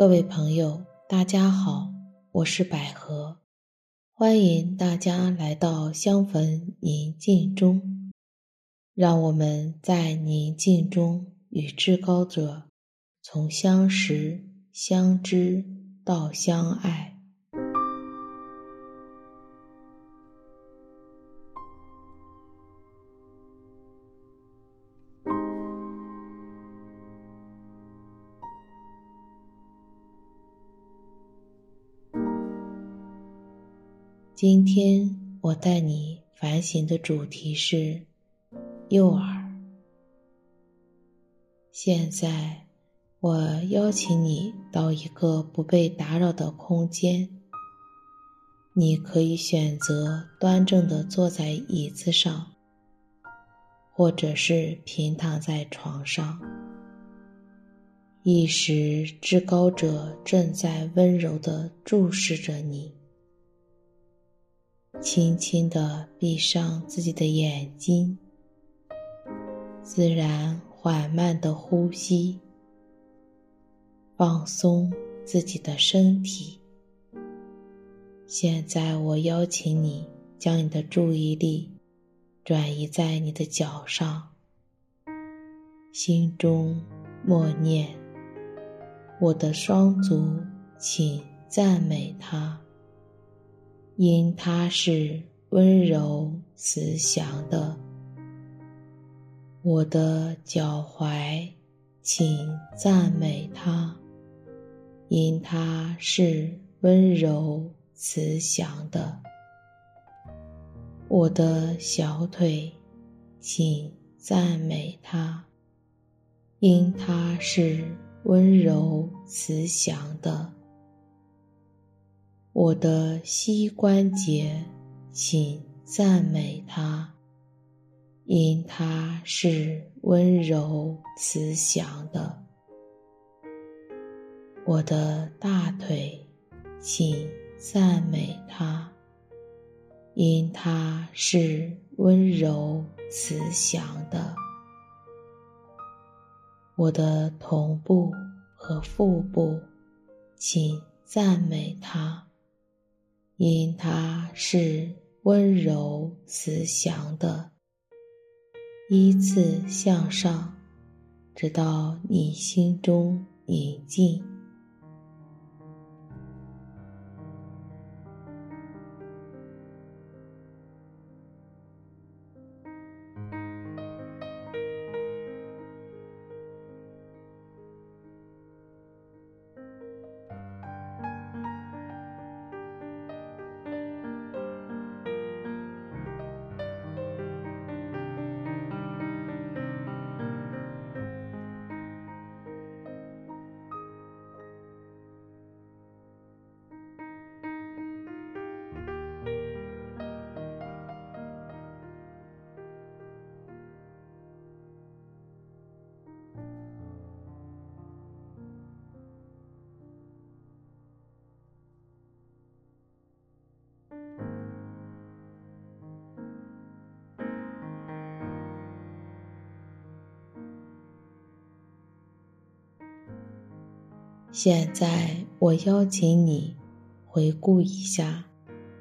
各位朋友，大家好，我是百合，欢迎大家来到香焚宁静中，让我们在宁静中与至高者从相识、相知到相爱。今天我带你反省的主题是诱饵。现在，我邀请你到一个不被打扰的空间。你可以选择端正的坐在椅子上，或者是平躺在床上。一时，至高者正在温柔地注视着你。轻轻地闭上自己的眼睛，自然缓慢的呼吸，放松自己的身体。现在，我邀请你将你的注意力转移在你的脚上，心中默念：“我的双足，请赞美他。”因他是温柔慈祥的，我的脚踝，请赞美他；因他是温柔慈祥的，我的小腿，请赞美他；因他是温柔慈祥的。我的膝关节，请赞美它，因它是温柔慈祥的。我的大腿，请赞美它，因它是温柔慈祥的。我的臀部和腹部，请赞美它。因他是温柔慈祥的，依次向上，直到你心中宁静。现在，我邀请你回顾一下，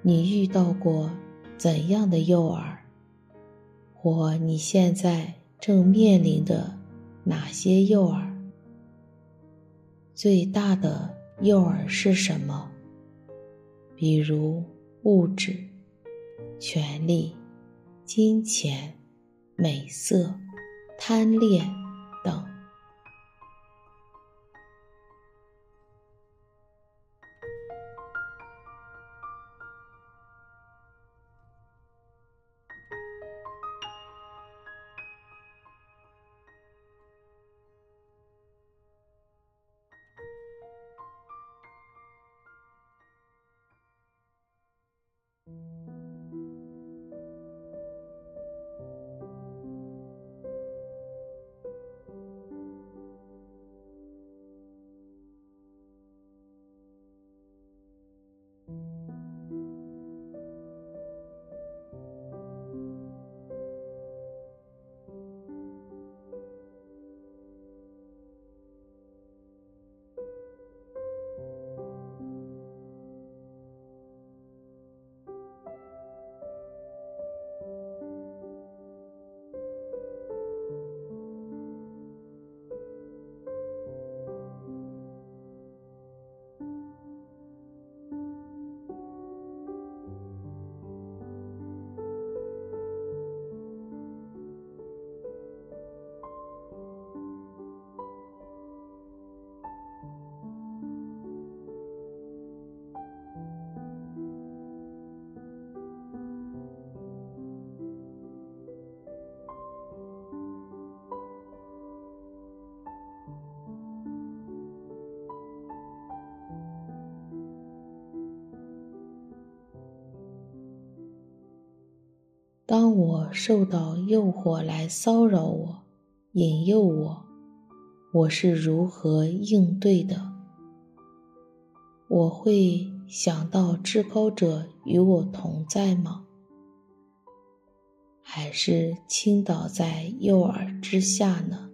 你遇到过怎样的诱饵，或你现在正面临的哪些诱饵？最大的诱饵是什么？比如物质、权力、金钱、美色、贪恋等。当我受到诱惑来骚扰我、引诱我，我是如何应对的？我会想到至高者与我同在吗？还是倾倒在诱饵之下呢？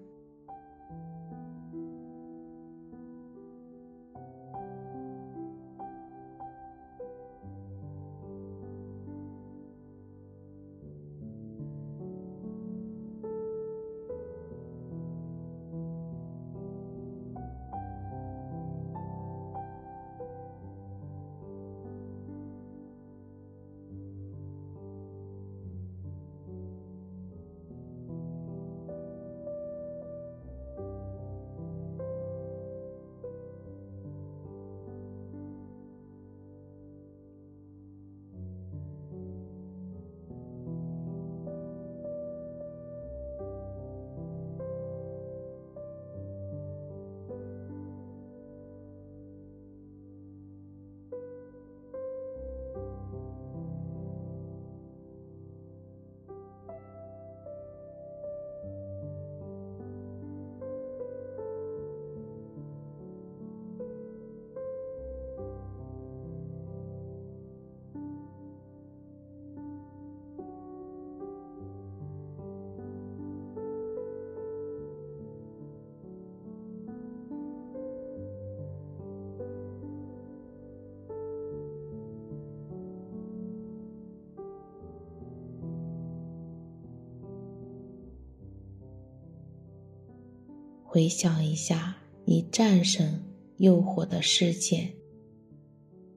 回想一下你战胜诱惑的事件，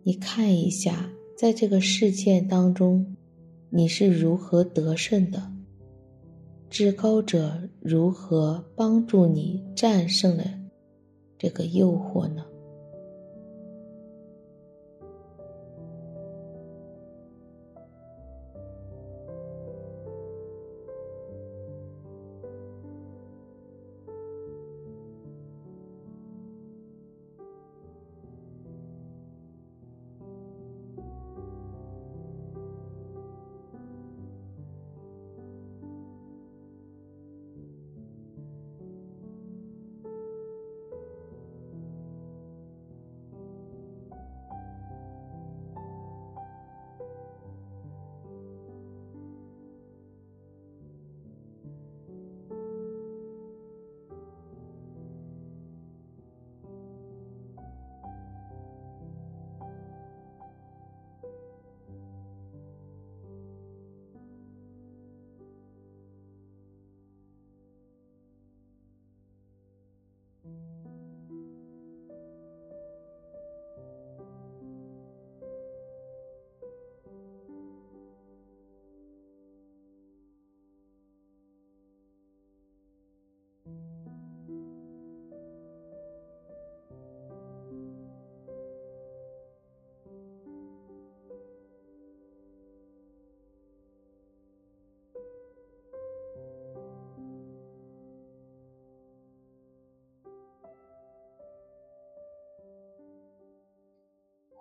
你看一下，在这个事件当中，你是如何得胜的？至高者如何帮助你战胜了这个诱惑呢？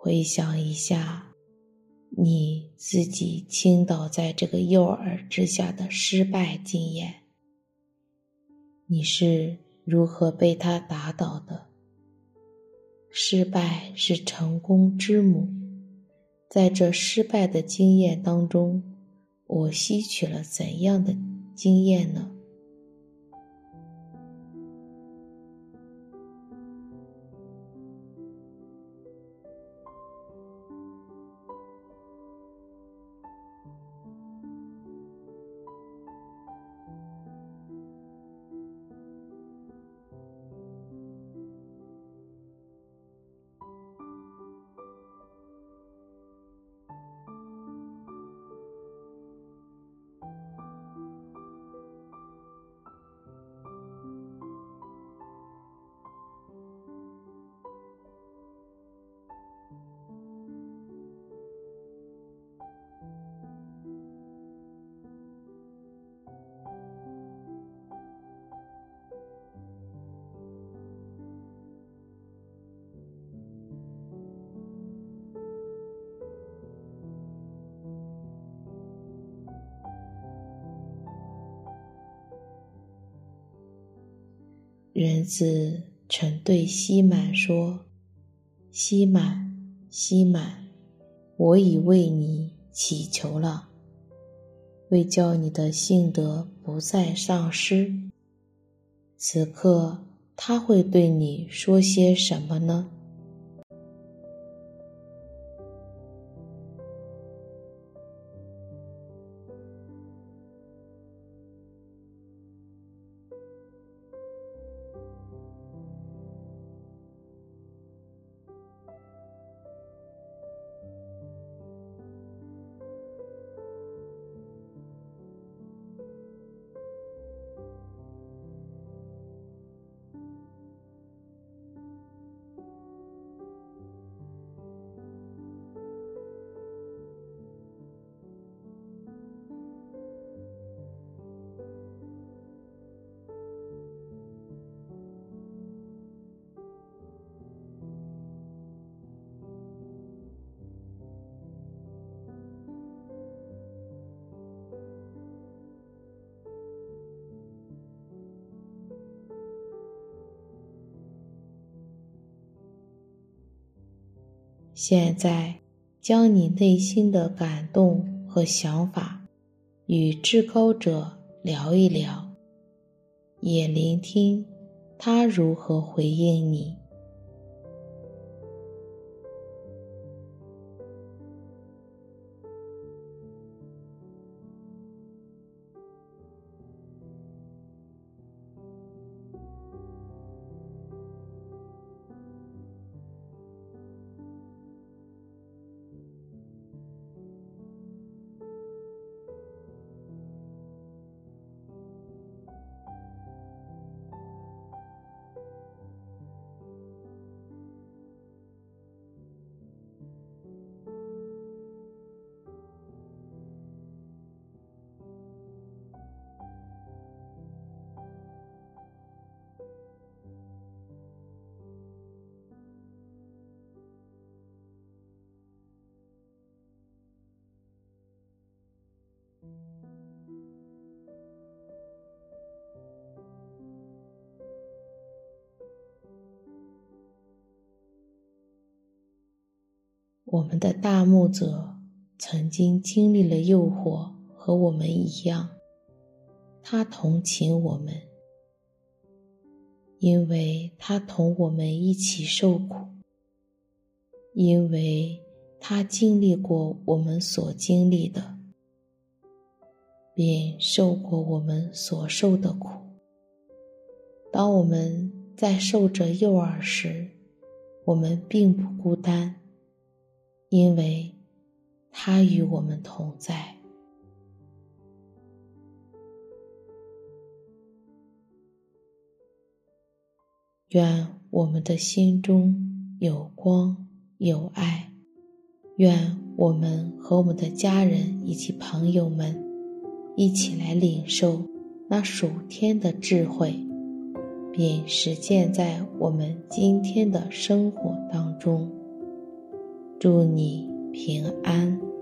回想一下，你自己倾倒在这个诱饵之下的失败经验，你是如何被他打倒的？失败是成功之母，在这失败的经验当中，我吸取了怎样的经验呢？人子曾对希满说：“希满，希满，我已为你祈求了，为叫你的性德不再丧失。此刻他会对你说些什么呢？”现在，将你内心的感动和想法与至高者聊一聊，也聆听他如何回应你。我们的大牧者曾经经历了诱惑，和我们一样，他同情我们，因为他同我们一起受苦，因为他经历过我们所经历的，并受过我们所受的苦。当我们在受着诱饵时，我们并不孤单。因为他与我们同在。愿我们的心中有光有爱。愿我们和我们的家人以及朋友们一起来领受那属天的智慧，并实践在我们今天的生活当中。祝你平安。